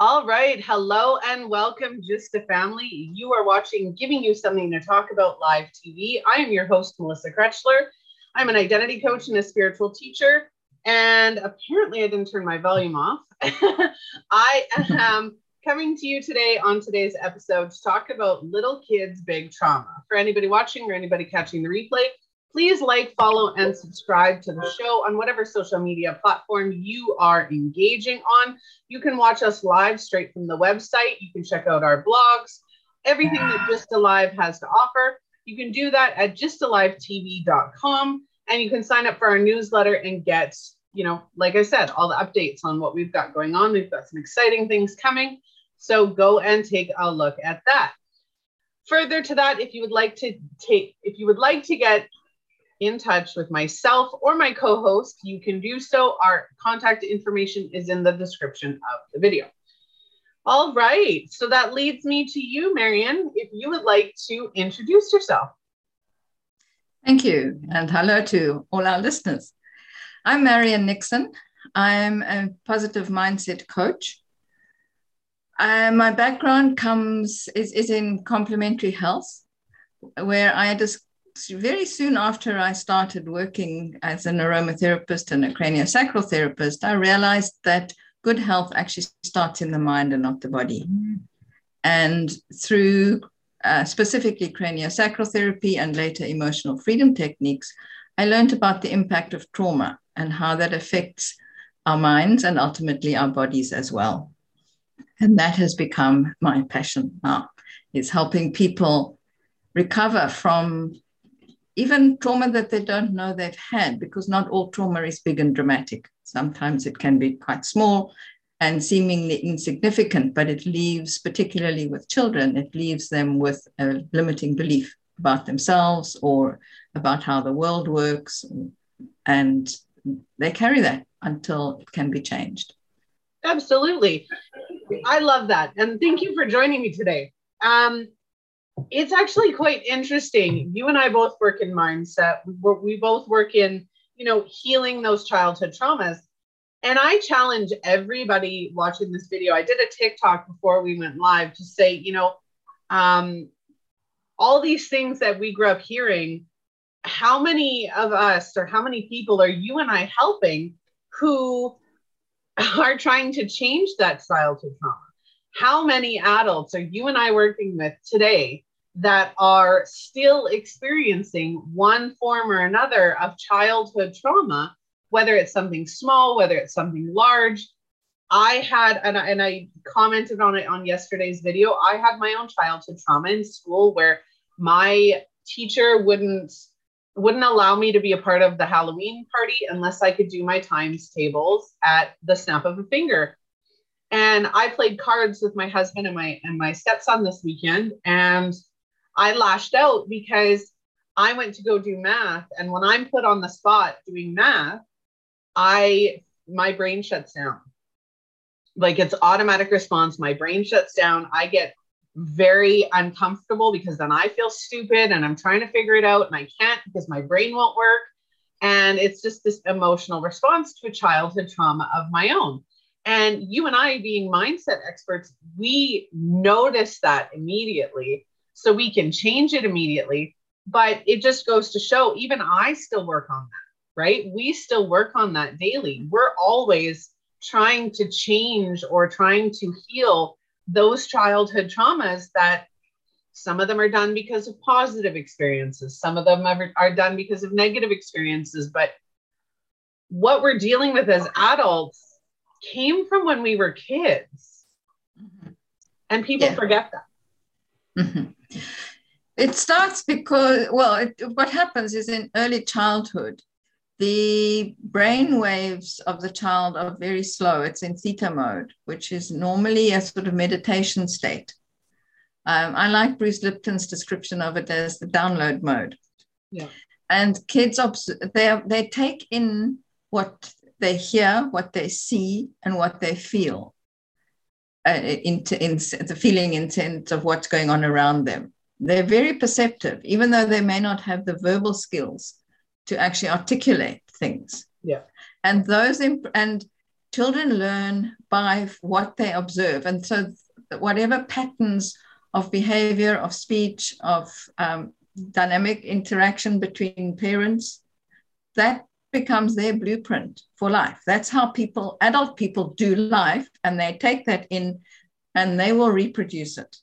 All right. Hello and welcome, GYSTTA Family. You are watching Giving You Something to Talk About Live TV. I am your host, Melissa Krechler. I'm an identity coach and a spiritual teacher. And apparently, I didn't turn my volume off. I am coming to you today on today's episode to talk about little kids' big trauma. For anybody watching or anybody catching the replay, Please like, follow, and subscribe to the show on whatever social media platform you are engaging on. You can watch us live straight from the website. You can check out our blogs, everything that GYSTTA Live has to offer. You can do that at gysttalivetv.com and you can sign up for our newsletter and get, you know, like I said, all the updates on what we've got going on. We've got some exciting things coming. So go and take a look at that. Further to that, if you would like to take, if you would like to get in touch with myself or my co host, you can do so. Our contact information is in the description of the video. All right. So that leads me to you, Marion, if you would like to introduce yourself. Thank you. And hello to all our listeners. I'm Marion Nixon. I'm a positive mindset coach. Uh, my background comes is, is in complementary health, where I just very soon after I started working as an aromatherapist and a craniosacral therapist, I realized that good health actually starts in the mind and not the body. And through uh, specifically craniosacral therapy and later emotional freedom techniques, I learned about the impact of trauma and how that affects our minds and ultimately our bodies as well. And that has become my passion now, is helping people recover from even trauma that they don't know they've had, because not all trauma is big and dramatic. Sometimes it can be quite small and seemingly insignificant, but it leaves, particularly with children, it leaves them with a limiting belief about themselves or about how the world works. And they carry that until it can be changed. Absolutely. I love that. And thank you for joining me today. Um, it's actually quite interesting. You and I both work in mindset. We, we both work in, you know, healing those childhood traumas. And I challenge everybody watching this video. I did a TikTok before we went live to say, you know, um, all these things that we grew up hearing, how many of us or how many people are you and I helping who are trying to change that childhood trauma? how many adults are you and I working with today that are still experiencing one form or another of childhood trauma, whether it's something small, whether it's something large? I had, and I, and I commented on it on yesterday's video, I had my own childhood trauma in school where my teacher wouldn't wouldn't allow me to be a part of the Halloween party unless I could do my times tables at the snap of a finger. And I played cards with my husband and my and my stepson this weekend, and I lashed out because I went to go do math, and when I'm put on the spot doing math, I my brain shuts down. Like it's automatic response. My brain shuts down. I get very uncomfortable because then I feel stupid and I'm trying to figure it out and I can't because my brain won't work. And it's just this emotional response to a childhood trauma of my own. And you and I, being mindset experts, we notice that immediately. So we can change it immediately. But it just goes to show, even I still work on that, right? We still work on that daily. We're always trying to change or trying to heal those childhood traumas that some of them are done because of positive experiences, some of them are, are done because of negative experiences. But what we're dealing with as adults came from when we were kids. Mm-hmm. And people yeah. forget that. Mm-hmm. It starts because, well, it, what happens is in early childhood, the brain waves of the child are very slow. It's in theta mode, which is normally a sort of meditation state. Um, I like Bruce Lipton's description of it as the download mode. Yeah. And kids, they, they take in what they hear, what they see, and what they feel. Uh, in, in the feeling intent of what's going on around them. They're very perceptive, even though they may not have the verbal skills to actually articulate things. Yeah. And those imp- and children learn by what they observe, and so whatever patterns of behavior, of speech, of um, dynamic interaction between parents, that becomes their blueprint for life. That's how people, adult people, do life, and they take that in and they will reproduce it.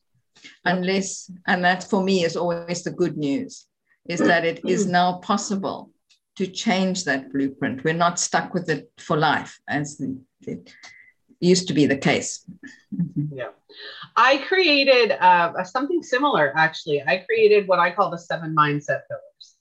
Unless, and that for me is always the good news, is that it is now possible to change that blueprint. We're not stuck with it for life, as it used to be the case. yeah. I created uh, something similar, actually. I created what I call the seven mindset pillars.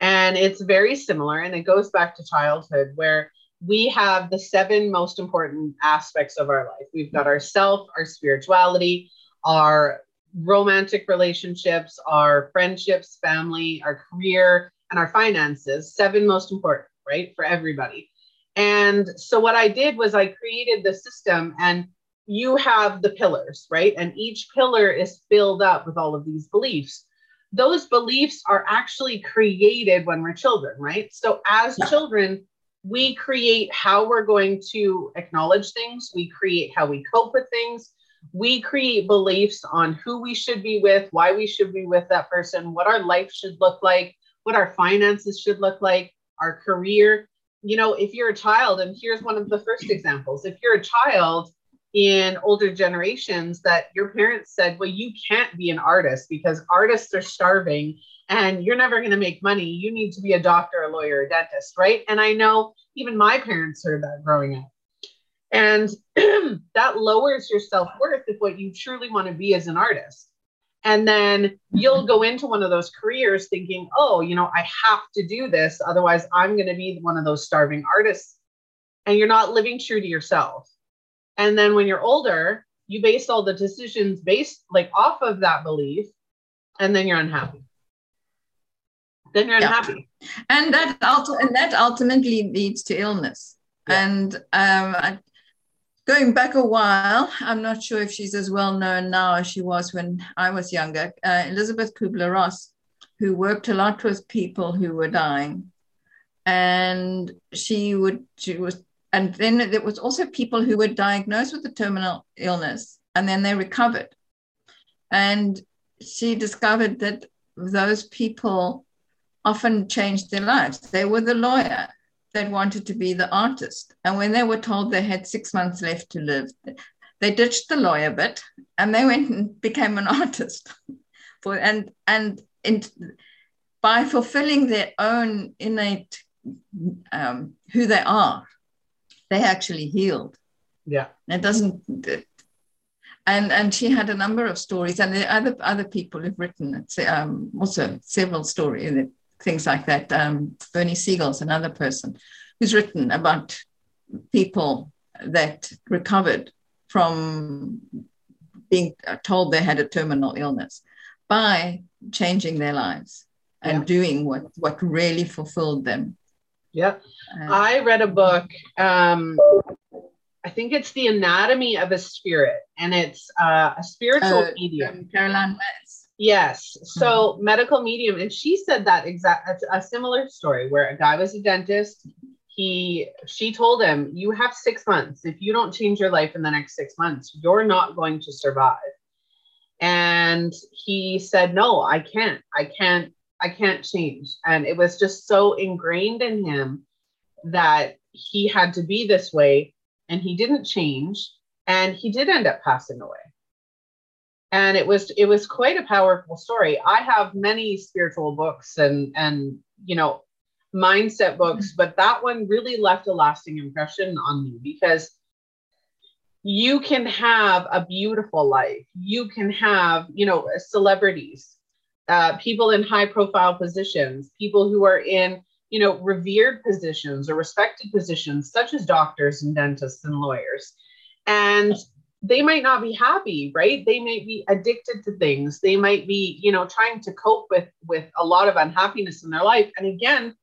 And it's very similar, and it goes back to childhood where we have the seven most important aspects of our life. We've got our self, our spirituality, our romantic relationships, our friendships, family, our career, and our finances. Seven most important, right, for everybody. And so what I did was I created the system and you have the pillars, right? And each pillar is filled up with all of these beliefs. Those beliefs are actually created when we're children, right? So as children, we create how we're going to acknowledge things, we create how we cope with things, we create beliefs on who we should be with, why we should be with that person, what our life should look like, what our finances should look like, our career. You know, if you're a child, and here's one of the first examples if you're a child in older generations that your parents said, well, you can't be an artist because artists are starving and you're never going to make money. You need to be a doctor, a lawyer, a dentist, right? And I know even my parents heard that growing up. And that lowers your self worth if what you truly want to be as an artist. And then you'll go into one of those careers thinking, oh, you know, I have to do this. Otherwise, I'm going to be one of those starving artists. And you're not living true to yourself. And then when you're older, you base all the decisions based like off of that belief, and then you're unhappy then you're unhappy. And that and that ultimately leads to illness. Yeah. And um, going back a while, I'm not sure if she's as well known now as she was when I was younger. Uh, Elizabeth Kubler Ross, who worked a lot with people who were dying, and she would she was and then there was also people who were diagnosed with a terminal illness and then they recovered and she discovered that those people often changed their lives. They were the lawyer that wanted to be the artist. And when they were told they had six months left to live, they ditched the lawyer bit and they went and became an artist. For and and in, by fulfilling their own innate um, who they are, they actually healed. Yeah, it doesn't. And and she had a number of stories, and the other other people have written um, also several stories things like that. Um, Bernie Siegel's another person who's written about people that recovered from being told they had a terminal illness by changing their lives and yeah. doing what, what really fulfilled them. Yeah. Uh, I read a book. Um, I think it's The Anatomy of a Spirit, and it's uh, a spiritual uh, medium. Caroline. Yes. So mm-hmm. medical medium, and she said that exact a similar story where a guy was a dentist. He she told him, "You have six months. If you don't change your life in the next six months, you're not going to survive." And he said, "No, I can't. I can't. I can't change." And it was just so ingrained in him that he had to be this way, and he didn't change, and he did end up passing away and it was it was quite a powerful story. I have many spiritual books and and you know mindset books but that one really left a lasting impression on me because you can have a beautiful life. You can have you know celebrities uh, people in high profile positions people who are in you know revered positions or respected positions such as doctors and dentists and lawyers. And they might not be happy right they might be addicted to things they might be you know trying to cope with with a lot of unhappiness in their life and again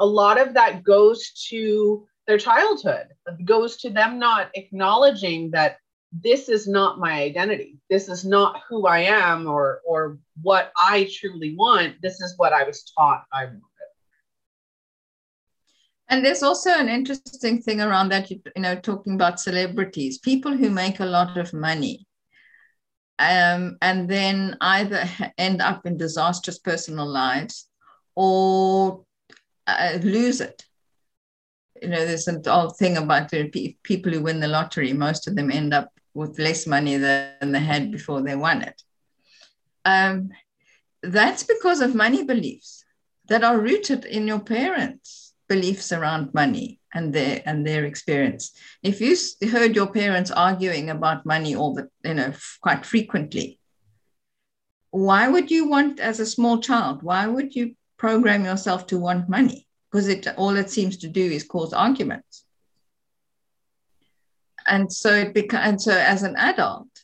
a lot of that goes to their childhood it goes to them not acknowledging that this is not my identity. This is not who I am or or what I truly want. This is what I was taught I wanted. And there's also an interesting thing around that, you, you know, talking about celebrities, people who make a lot of money um, and then either end up in disastrous personal lives or uh, lose it. You know, there's an old thing about the people who win the lottery, most of them end up with less money than they had before they won it. Um, that's because of money beliefs that are rooted in your parents beliefs around money and their and their experience. If you heard your parents arguing about money all the you know quite frequently, why would you want as a small child? Why would you program yourself to want money? Because it all it seems to do is cause arguments. And so it becomes and so as an adult,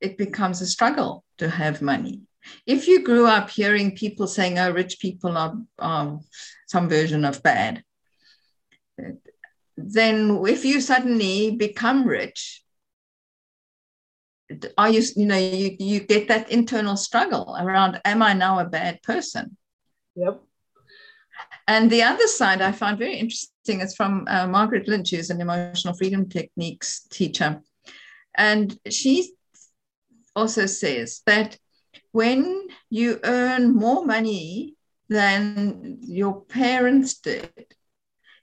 it becomes a struggle to have money. If you grew up hearing people saying, "Oh, rich people are, are some version of bad, then if you suddenly become rich, are you, you know, you, you get that internal struggle around, am I now a bad person? Yep. And the other side I find very interesting is from uh, Margaret Lynch, who's an emotional freedom techniques teacher. And she also says that when you earn more money than your parents did,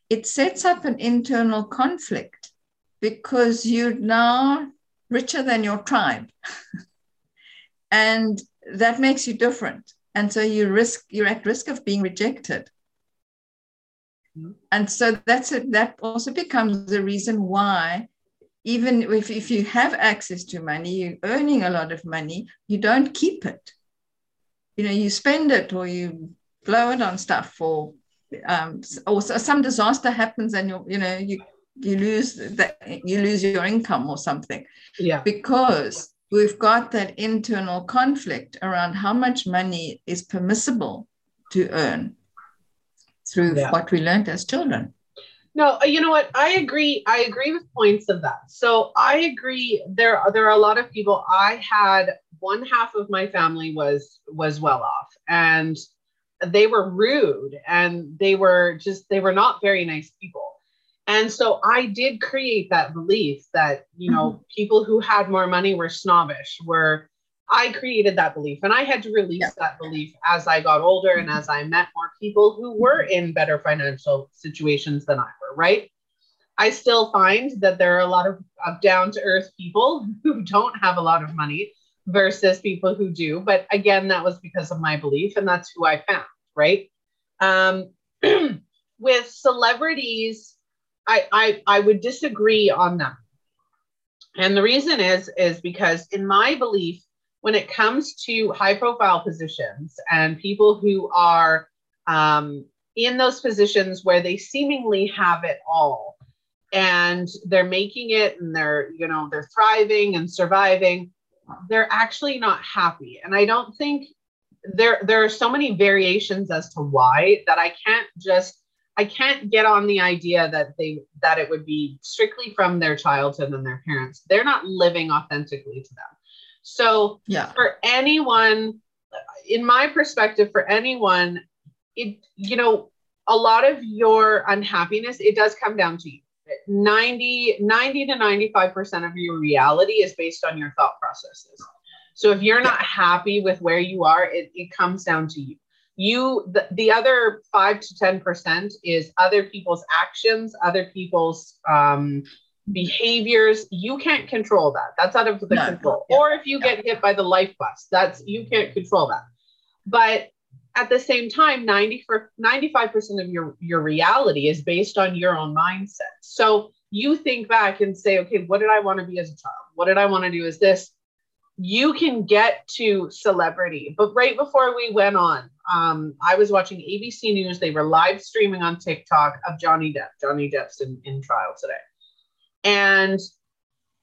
it sets up an internal conflict because you're now richer than your tribe. and that makes you different. And so you risk you're at risk of being rejected. Mm-hmm. And so that's it. That also becomes the reason why, even if, if you have access to money, you're earning a lot of money, you don't keep it. You know, you spend it or you blow it on stuff or um, or some disaster happens and you you know you you lose that you lose your income or something. Yeah. Because we've got that internal conflict around how much money is permissible to earn through yeah. what we learned as children. No uh, you know what? I agree i agree with points of that. So i agree there are there are a lot of people. I had one half of my family was was well off. And they were rude and they were just they were not very nice people. And so i did create that belief that you know mm-hmm. people who had more money were snobbish were i created that belief. And i had to release yeah. that belief as i got older and as i met more people who were in better financial situations than i were right? I still find that there are a lot of, of down to earth people who don't have a lot of money versus people who do. But again, that was because of my belief, and that's who I found, right? Um, with celebrities, I, I I would disagree on that. And the reason is is because in my belief, when it comes to high profile positions and people who are um, in those positions where they seemingly have it all and they're making it and they're you know they're thriving and surviving they're actually not happy. And I don't think there there are so many variations as to why that I can't just I can't get on the idea that they that it would be strictly from their childhood and their parents. They're not living authentically to them. So yeah. for anyone, in my perspective, for anyone, it you know, a lot of your unhappiness, it does come down to you. 90, 90 to 95% of your reality is based on your thought processes. So if you're not happy with where you are, it, it comes down to you. You the, the other five to 10% is other people's actions, other people's um, behaviors. You can't control that. That's out of the no. control. Yeah. Or if you get hit by the life bus, that's you can't control that. But at the same time 90 for 95% of your your reality is based on your own mindset. So you think back and say okay what did i want to be as a child? What did i want to do as this? You can get to celebrity. But right before we went on um, i was watching abc news. They were live streaming on tiktok of johnny depp johnny depp's in, in trial today. And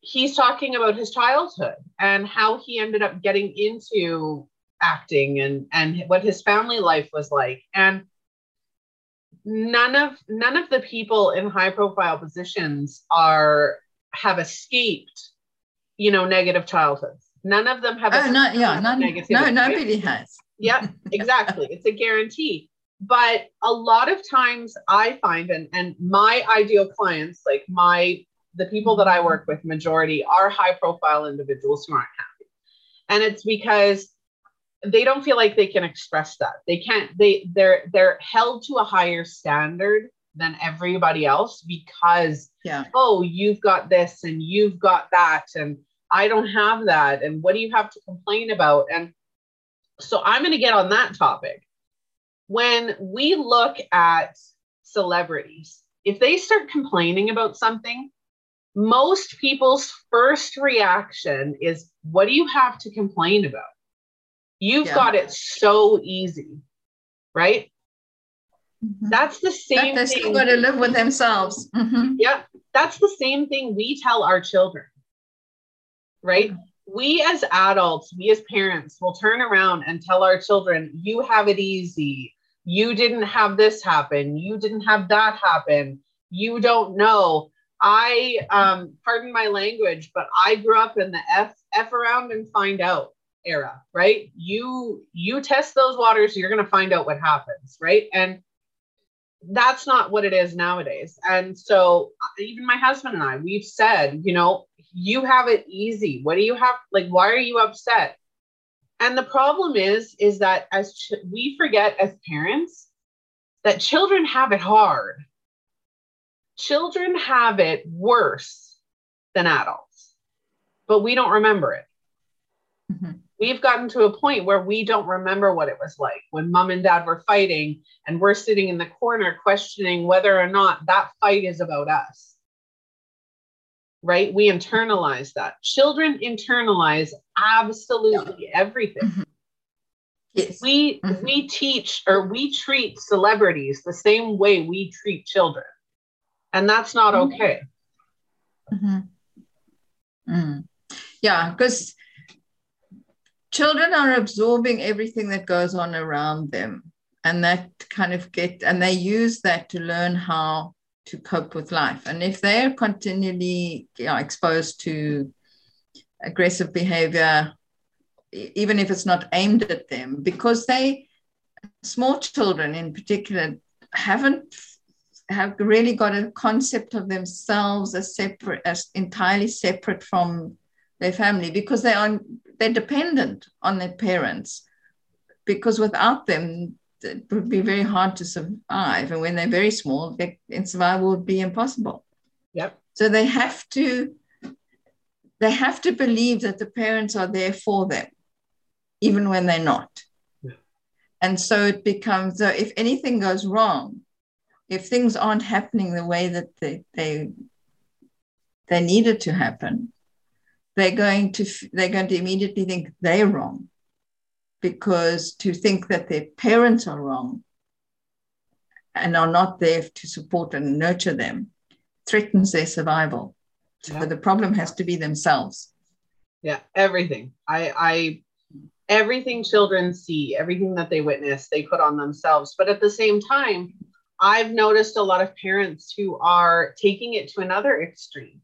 he's talking about his childhood and how he ended up getting into acting and and what his family life was like and none of none of the people in high profile positions are have escaped you know, negative childhoods. None of them have. Oh, no, yeah, none, no, nobody has. yeah, exactly. It's a guarantee. But a lot of times I find, and, and my ideal clients, like my, the people that I work with, majority are high profile individuals who aren't happy. And it's because they don't feel like they can express that. They can't, they, they're, they're held to a higher standard than everybody else because, yeah. oh, you've got this and you've got that. And I don't have that. And what do you have to complain about? And so I'm going to get on that topic. When we look at celebrities, if they start complaining about something, most people's first reaction is, What do you have to complain about? You've yeah. got it so easy, right? Mm-hmm. That's the same that thing. got to live with themselves. Mm-hmm. Yeah, that's the same thing we tell our children, right? Mm-hmm we as adults, we as parents will turn around and tell our children, you have it easy. You didn't have this happen. You didn't have that happen. You don't know. I, um, pardon my language, but I grew up in the F, F around and find out era, right? You, you test those waters, you're going to find out what happens, right? And that's not what it is nowadays. And so even my husband and I, we've said, you know, you have it easy. What do you have? Like, why are you upset? And the problem is, is that as ch- we forget as parents that children have it hard. Children have it worse than adults, but we don't remember it. Mm-hmm. We've gotten to a point where we don't remember what it was like when mom and dad were fighting and we're sitting in the corner questioning whether or not that fight is about us right? We internalize that. Children internalize absolutely everything. Mm-hmm. Yes. We mm-hmm. we teach or we treat celebrities the same way we treat children. And that's not mm-hmm. okay. Mm-hmm. Mm. Yeah, because children are absorbing everything that goes on around them. And that kind of get and they use that to learn how to cope with life. And if they're continually you know, exposed to aggressive behavior, even if it's not aimed at them, because they, small children in particular, haven't have really got a concept of themselves as separate, as entirely separate from their family, because they are they're dependent on their parents. Because without them, it would be very hard to survive. And when they're very small, they, and survival would be impossible. Yep. So they have to they have to believe that the parents are there for them, even when they're not. Yeah. And so it becomes so if anything goes wrong, if things aren't happening the way that they they they needed to happen, they're going to they're going to immediately think they're wrong because to think that their parents are wrong and are not there to support and nurture them threatens their survival. So yeah. the problem has to be themselves. Yeah, everything. I, I, everything children see, everything that they witness, they put on themselves. But at the same time, I've noticed a lot of parents who are taking it to another extreme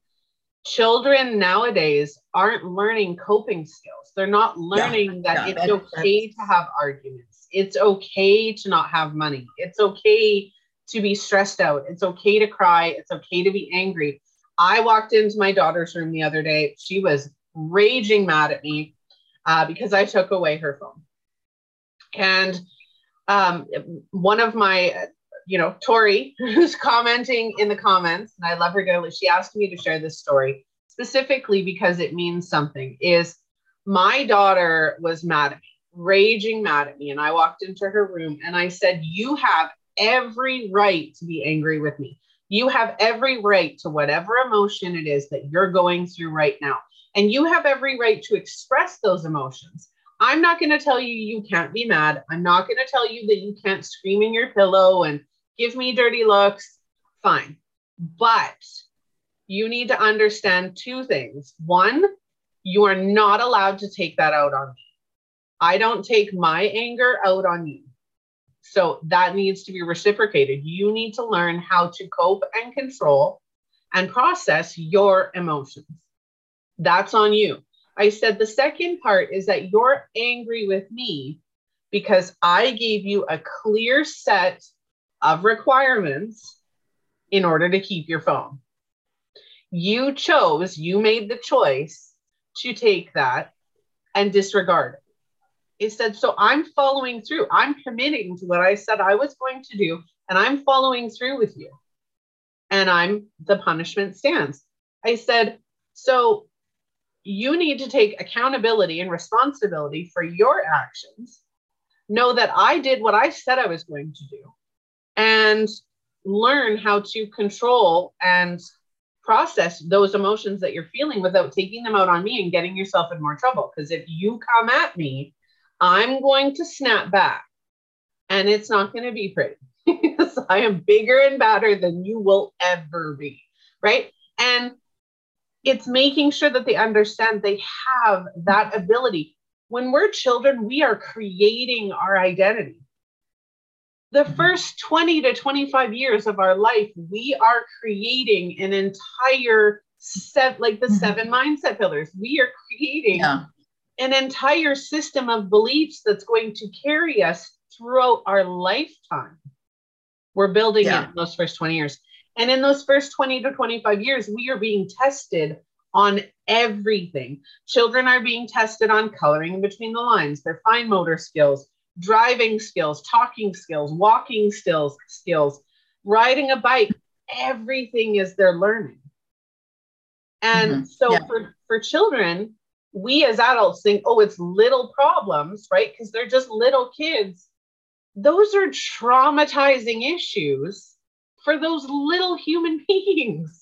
children nowadays aren't learning coping skills. They're not learning yeah, that yeah, it's okay to have arguments. It's okay to not have money. It's okay to be stressed out. It's okay to cry. It's okay to be angry. I walked into my daughter's room the other day. She was raging mad at me uh, because I took away her phone. And um, one of my you know, Tori, who's commenting in the comments, and I love her dearly. She asked me to share this story specifically because it means something. Is my daughter was mad at me, raging mad at me, and I walked into her room and I said, "You have every right to be angry with me. You have every right to whatever emotion it is that you're going through right now, and you have every right to express those emotions." I'm not going to tell you you can't be mad. I'm not going to tell you that you can't scream in your pillow and give me dirty looks, fine. But you need to understand two things. One, you are not allowed to take that out on me. I don't take my anger out on you. So that needs to be reciprocated. You need to learn how to cope and control and process your emotions. That's on you. I said the second part is that you're angry with me because I gave you a clear set of requirements in order to keep your phone. You chose, you made the choice to take that and disregard it. It said, So I'm following through. I'm committing to what I said I was going to do, and I'm following through with you. And I'm the punishment stands. I said, So you need to take accountability and responsibility for your actions. Know that I did what I said I was going to do and learn how to control and process those emotions that you're feeling without taking them out on me and getting yourself in more trouble. Because if you come at me, I'm going to snap back and it's not going to be pretty because I am bigger and badder than you will ever be. Right. And it's making sure that they understand they have that ability. When we're children, we are creating our identity. The mm-hmm. first 20 to 25 years of our life, we are creating an entire set, like the mm-hmm. seven mindset pillars. We are creating yeah. an entire system of beliefs that's going to carry us throughout our lifetime. We're building yeah. it in those first 20 years. And in those first 20 to 25 years, we are being tested on everything. Children are being tested on coloring in between the lines, their fine motor skills, driving skills, talking skills, walking skills, skills, riding a bike. Everything is their learning. And mm-hmm. so yeah. for, for children, we as adults think, oh, it's little problems, right? Because they're just little kids. Those are traumatizing issues for those little human beings.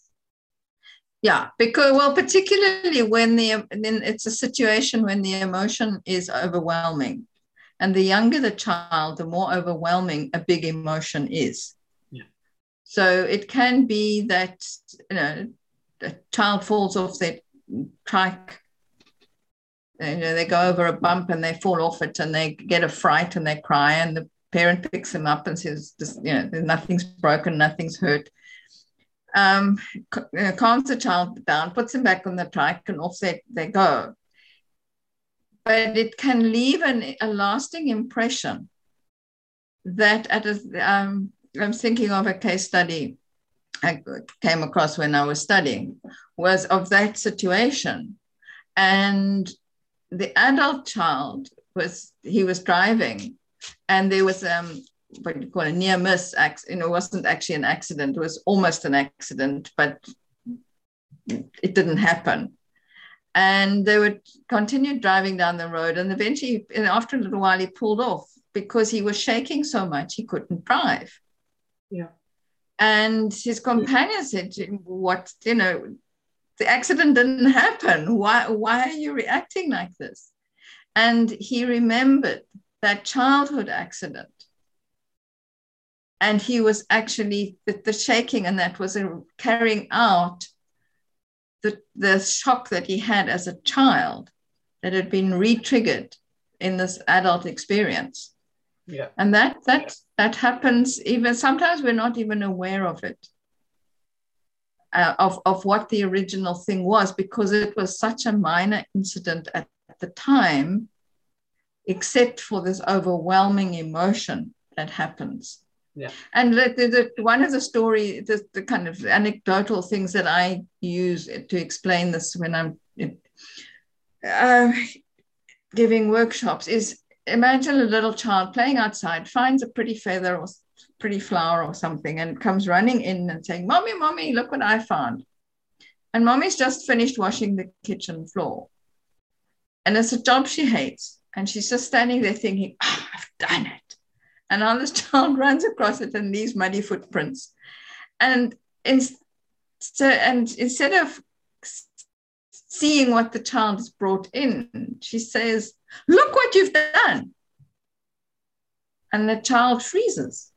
Yeah, because well, particularly when the then it's a situation when the emotion is overwhelming, and the younger the child, the more overwhelming a big emotion is. Yeah. So it can be that you know a child falls off their trike. You know, they go over a bump and they fall off it and they get a fright and they cry and the parent picks them up and says, you know, nothing's broken, nothing's hurt. Um, calms the child down, puts them back on the trike, and off they, they go. But it can leave an, a lasting impression that at a, um, I'm thinking of a case study I came across when I was studying was of that situation. And the adult child was, he was driving and there was um what you call a near miss. You know, it wasn't actually an accident; it was almost an accident, but it didn't happen. And they would continue driving down the road, and eventually, after a little while, he pulled off because he was shaking so much he couldn't drive. Yeah. And his companion said, "What you know." The accident didn't happen. Why, why are you reacting like this? And he remembered that childhood accident. And he was actually, the, the shaking and that was a, carrying out the, the shock that he had as a child that had been re-triggered in this adult experience. Yeah. And that that that happens even sometimes we're not even aware of it. Uh, of, of what the original thing was because it was such a minor incident at the time except for this overwhelming emotion that happens. Yeah. And the, the, the, one of the story, the, the kind of anecdotal things that I use to explain this when I'm uh, giving workshops is imagine a little child playing outside, finds a pretty feather or pretty flower or something, and comes running in and saying, Mommy, Mommy, look what I found. And Mommy's just finished washing the kitchen floor. And it's a job she hates. And she's just standing there thinking, oh, I've done it. And now this child runs across it in these muddy footprints. And, in, so, and instead of seeing what the child has brought in, she says, Look what you've done. And the child freezes.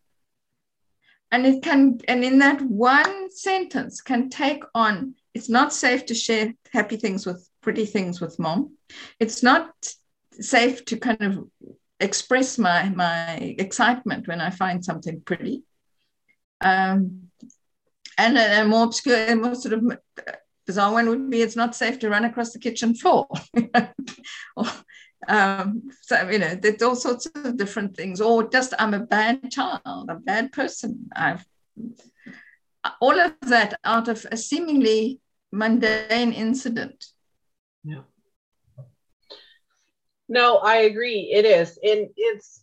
And it can, and in that one sentence, can take on it's not safe to share happy things with pretty things with mom. It's not safe to kind of express my my excitement when I find something pretty. Um, and a, a more obscure, a more sort of bizarre one would be it's not safe to run across the kitchen floor. or, um, so, you know, there's all sorts of different things, or just I'm a bad child, a bad person. I've all of that out of a seemingly mundane incident. Yeah. No, I agree. It is. And it's,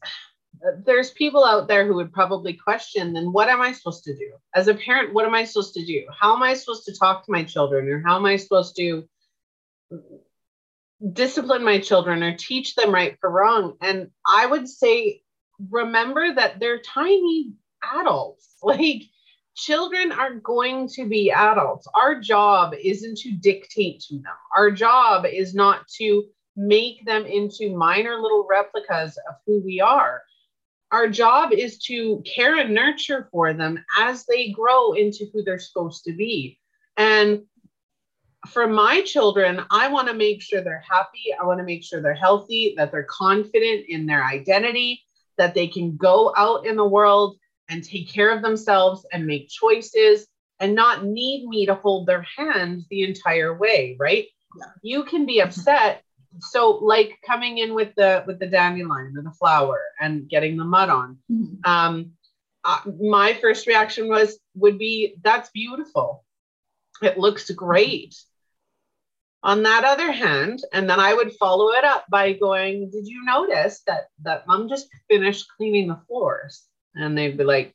there's people out there who would probably question then what am I supposed to do? As a parent, what am I supposed to do? How am I supposed to talk to my children? Or how am I supposed to discipline my children or teach them right for wrong? And I would say, remember that they're tiny adults. Like, children are going to be adults. Our job isn't to dictate to them, our job is not to make them into minor little replicas of who we are. Our job is to care and nurture for them as they grow into who they're supposed to be. And for my children, I want to make sure they're happy. I want to make sure they're healthy, that they're confident in their identity, that they can go out in the world and take care of themselves and make choices and not need me to hold their hand the entire way, right? Yeah. You can be mm-hmm. upset. So like coming in with the with the dandelion or the flower and getting the mud on. Mm-hmm. Um, uh, my first reaction was would be that's beautiful. It looks great. On that other hand, and then I would follow it up by going, "Did you notice that that mom just finished cleaning the floors?" and they'd be like,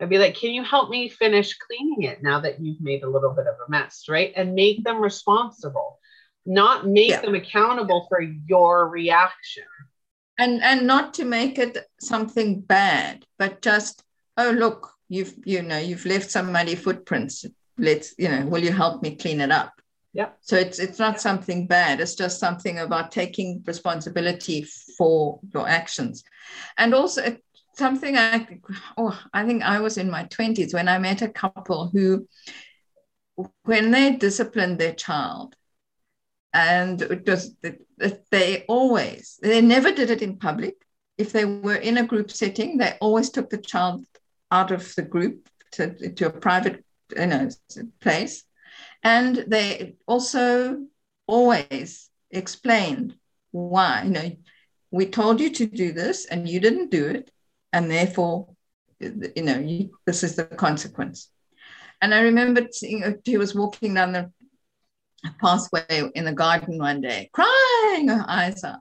I'd be like, can you help me finish cleaning it now that you've made a little bit of a mess, right? And make them responsible, not make yeah. them accountable for your reaction. And and not to make it something bad, but just, oh look, you've you know, you've left some muddy footprints. Let's, you know, will you help me clean it up? Yeah. So it's it's not something bad. It's just something about taking responsibility for your actions. And also something I oh I think I was in my 20s when I met a couple who when they disciplined their child and it was they always they never did it in public. If they were in a group setting they always took the child out of the group to, to a private you know place. And they also always explained why you know we told you to do this and you didn't do it. And therefore, you know, you, this is the consequence. And I remember seeing he was walking down the pathway in the garden one day, crying her eyes out.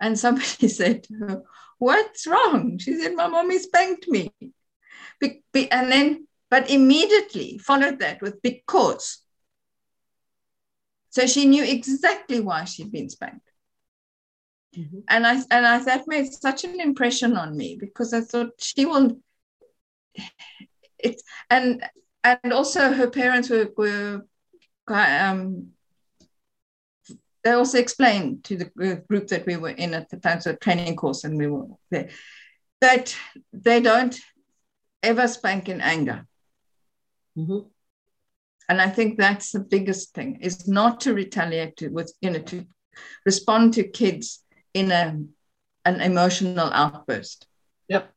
And somebody said to her, What's wrong? She said, My mommy spanked me. Be, be, and then, but immediately followed that with because. So she knew exactly why she'd been spanked. Mm-hmm. And I and I that made such an impression on me because I thought she will it and and also her parents were were um they also explained to the group that we were in at the time, so training course, and we were there, that they don't ever spank in anger. Mm-hmm. And I think that's the biggest thing is not to retaliate to, with, you know, to respond to kids in a, an emotional outburst. Yep.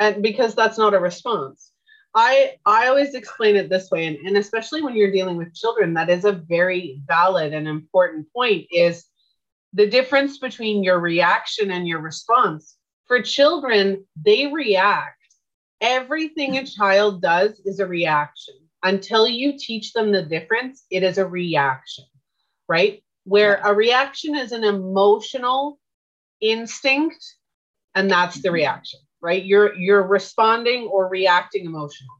And because that's not a response. I I always explain it this way, and, and especially when you're dealing with children, that is a very valid and important point is the difference between your reaction and your response. For children, they react. Everything a child does is a reaction. Until you teach them the difference, it is a reaction, right? where a reaction is an emotional instinct and that's the mm-hmm. reaction right? You're you're responding or reacting emotionally.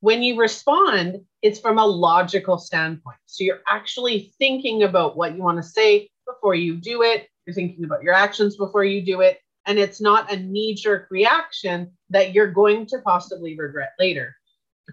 When you respond it's from a logical standpoint. So you're actually thinking about what you want to say before you do it. You're thinking about your actions before you do it. And it's not a knee jerk reaction that you're going to possibly regret later.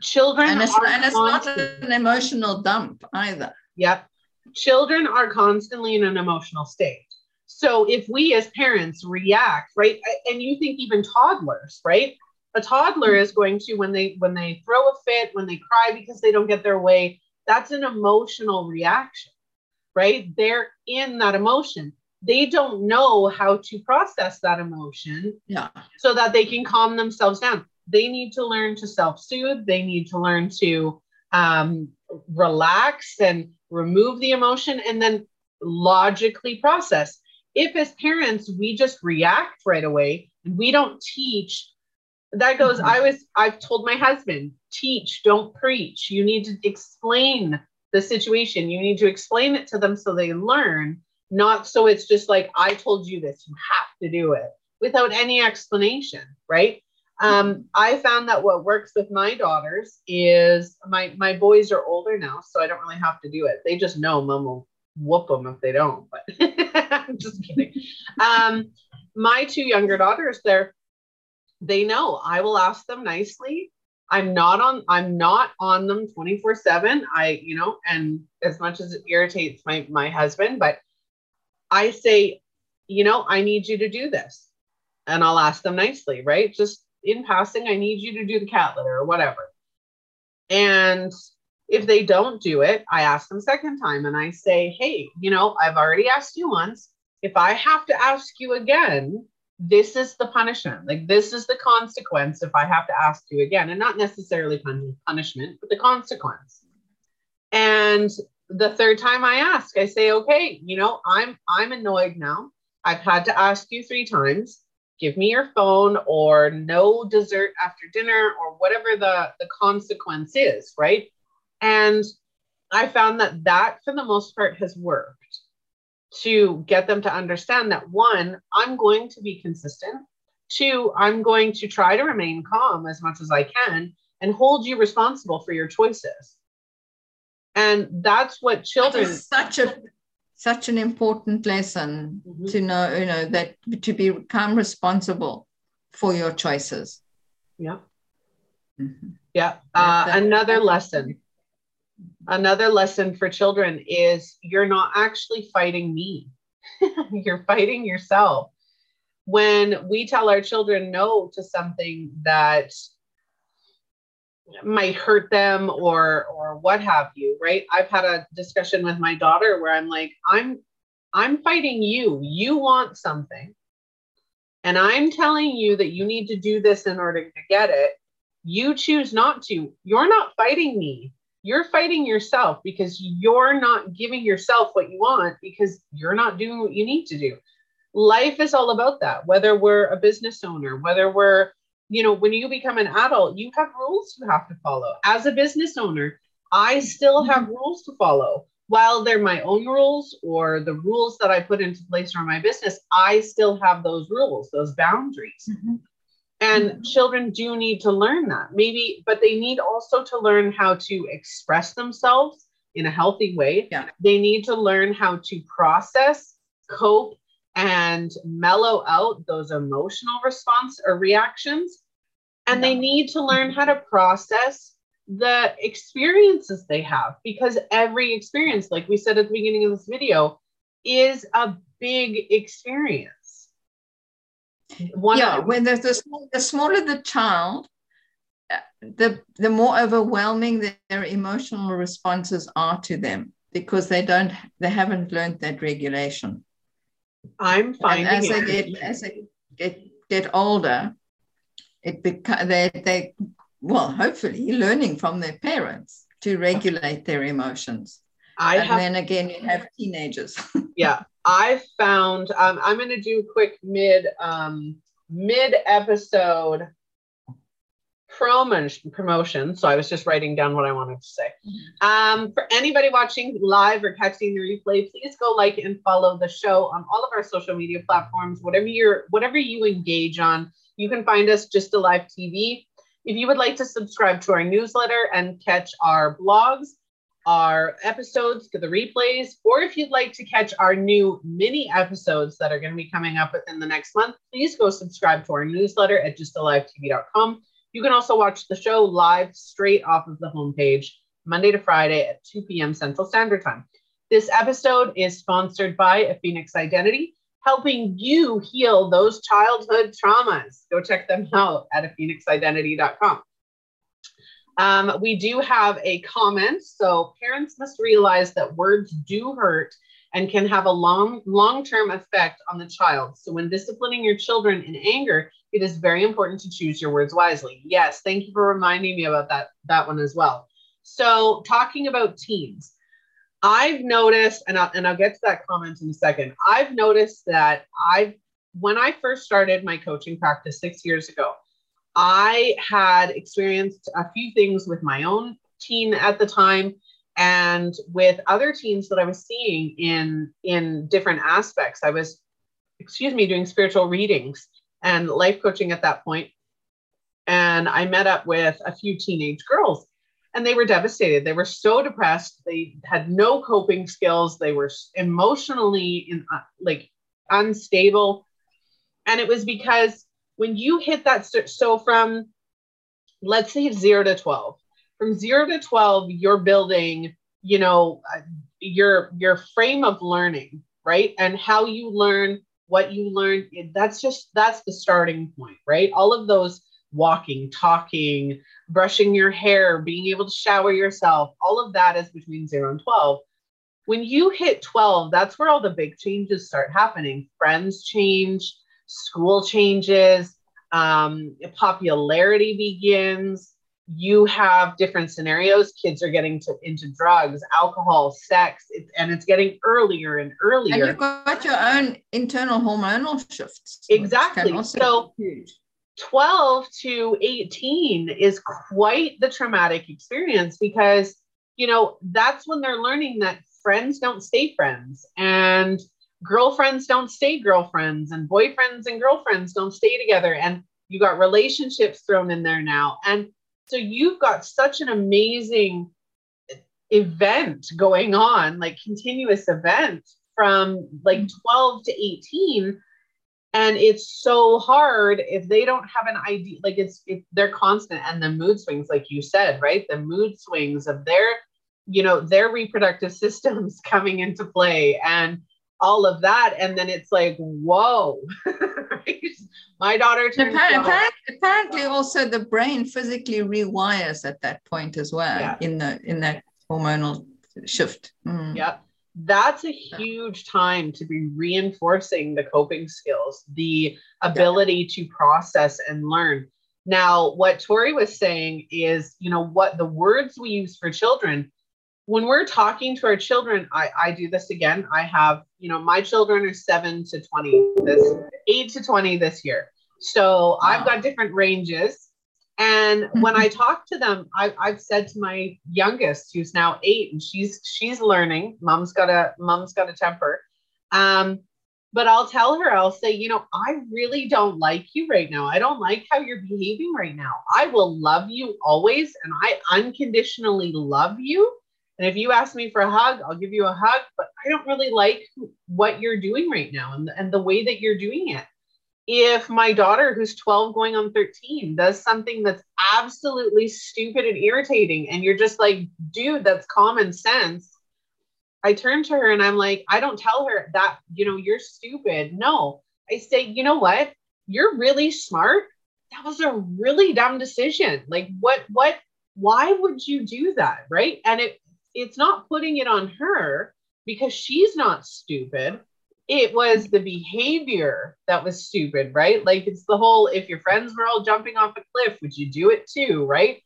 Children and it's, and it's not an emotional dump either. Yep. Children are constantly in an emotional state. So if we as parents react, right, and you think even toddlers, right? A toddler is going to when they when they throw a fit, when they cry because they don't get their way, that's an emotional reaction, right? They're in that emotion. They don't know how to process that emotion yeah. so that they can calm themselves down. They need to learn to self-soothe. They need to learn to um, relax and remove the emotion and then logically process. If as parents we just react right away and we don't teach, that goes, mm-hmm. I was, I've told my husband, teach, don't preach. You need to explain the situation. You need to explain it to them so they learn, not so it's just like, I told you this, you have to do it without any explanation, right? Um, I found that what works with my daughters is my my boys are older now, so I don't really have to do it. They just know mom will whoop them if they don't. But I'm just kidding. Um, my two younger daughters, they're they know I will ask them nicely. I'm not on I'm not on them 24 7. I, you know, and as much as it irritates my my husband, but I say, you know, I need you to do this. And I'll ask them nicely, right? Just in passing, I need you to do the cat litter or whatever. And if they don't do it, I ask them second time and I say, hey, you know, I've already asked you once. If I have to ask you again, this is the punishment. Like, this is the consequence if I have to ask you again. And not necessarily pun- punishment, but the consequence. And the third time I ask, I say, okay, you know, I'm I'm annoyed now. I've had to ask you three times give me your phone or no dessert after dinner or whatever the, the consequence is, right? And I found that that, for the most part, has worked to get them to understand that one, I'm going to be consistent. Two, I'm going to try to remain calm as much as I can and hold you responsible for your choices. And that's what children. That such a such an important lesson mm-hmm. to know, you know, that to become responsible for your choices. Yeah. Mm-hmm. Yeah. Uh, another lesson. Another lesson for children is you're not actually fighting me. you're fighting yourself. When we tell our children no to something that might hurt them or or what have you right? I've had a discussion with my daughter where i'm like i'm i'm fighting you. You want something. And i'm telling you that you need to do this in order to get it. You choose not to. You're not fighting me you're fighting yourself because you're not giving yourself what you want because you're not doing what you need to do life is all about that whether we're a business owner whether we're you know, when you become an adult, you have rules you have to follow. As a business owner, I still have mm-hmm. rules to follow. While they're my own rules or the rules that I put into place for my business, I still have those rules, those boundaries. Mm-hmm. And mm-hmm. children do need to learn that, maybe, but they need also to learn how to express themselves in a healthy way. Yeah. They need to learn how to process, cope, and mellow out those emotional response or reactions. And they need to learn how to process the experiences they have because every experience, like we said at the beginning of this video, is a big experience. One yeah, of- when the, the, the smaller the child, uh, the the more overwhelming their emotional responses are to them because they don't they haven't learned that regulation I'm finding and as it. they get as they get get older, it beca- they they well hopefully learning from their parents to regulate their emotions. I and have, then again you have teenagers. yeah, I found um, I'm going to do a quick mid um, mid episode promotion. So I was just writing down what I wanted to say. Mm-hmm. Um, for anybody watching live or catching the replay, please go like and follow the show on all of our social media platforms. Whatever you're, whatever you engage on, you can find us GYSTTA Live TV. If you would like to subscribe to our newsletter and catch our blogs, our episodes the replays, or if you'd like to catch our new mini episodes that are going to be coming up within the next month, please go subscribe to our newsletter at gysttalivetv.com. You can also watch the show live straight off of the homepage, Monday to Friday at 2 p.m. Central Standard Time. This episode is sponsored by a Phoenix Identity, helping you heal those childhood traumas. Go check them out at aphoenixidentity.com. Um, we do have a comment. So parents must realize that words do hurt and can have a long long-term effect on the child. So when disciplining your children in anger, it is very important to choose your words wisely. Yes, thank you for reminding me about that that one as well. So, talking about teens, I've noticed, and I'll, and I'll get to that comment in a second. I've noticed that I've, when I first started my coaching practice six years ago, I had experienced a few things with my own teen at the time and with other teens that I was seeing in in different aspects. I was, excuse me, doing spiritual readings and life coaching at that point. And I met up with a few teenage girls and they were devastated. They were so depressed. They had no coping skills. They were emotionally in, uh, like unstable. And it was because when you hit that, so from let's say zero to 12, from zero to 12, you're building, you know, uh, your, your frame of learning, right? And how you learn what you learn. That's just, that's the starting point, right? All of those walking, talking, brushing your hair, being able to shower yourself, all of that is between zero and 12. When you hit 12, that's where all the big changes start happening. Friends change, school changes, um, popularity begins. You have different scenarios. Kids are getting to, into drugs, alcohol, sex, and it's getting earlier and earlier. And you've got your own internal hormonal shifts. Exactly. So 12 to 18 is quite the traumatic experience because you know that's when they're learning that friends don't stay friends and girlfriends don't stay girlfriends and boyfriends and girlfriends don't stay together and you got relationships thrown in there now. And so you've got such an amazing event going on like continuous event from like mm. 12 to 18 and it's so hard if they don't have an idea like it's it, they're constant and the mood swings like you said right? The mood swings of their you know their reproductive systems coming into play and all of that. And then it's like whoa my daughter turned apparently, apparently also the brain physically rewires at that point as well yeah. in the in that hormonal shift. Mm. yep. That's a huge time to be reinforcing the coping skills, the ability to process and learn. Now, what Tori was saying is, you know, what the words we use for children, when we're talking to our children, I, I do this again. I have, you know, my children are seven to 20, this eight to 20 this year. So wow. I've got different ranges and when I talk to them, I, I've said to my youngest, who's now eight, and she's she's learning. Mom's got a mom's got a temper. Um, but I'll tell her, I'll say, you know, I really don't like you right now. I don't like how you're behaving right now. I will love you always, and I unconditionally love you. And if you ask me for a hug, I'll give you a hug, but I don't really like what you're doing right now and, and the way that you're doing it if my daughter, who's 12 going on 13, does something that's absolutely stupid and irritating, and you're just like, dude, that's common sense. I turn to her and I'm like, I don't tell her that, you know, you're stupid. No, I say, you know what? You're really smart. That was a really dumb decision. Like, what, what, why would you do that? Right. And it, it's not putting it on her because she's not stupid it was the behavior that was stupid, right? Like it's the whole if your friends were all jumping off a cliff, would you do it too, right?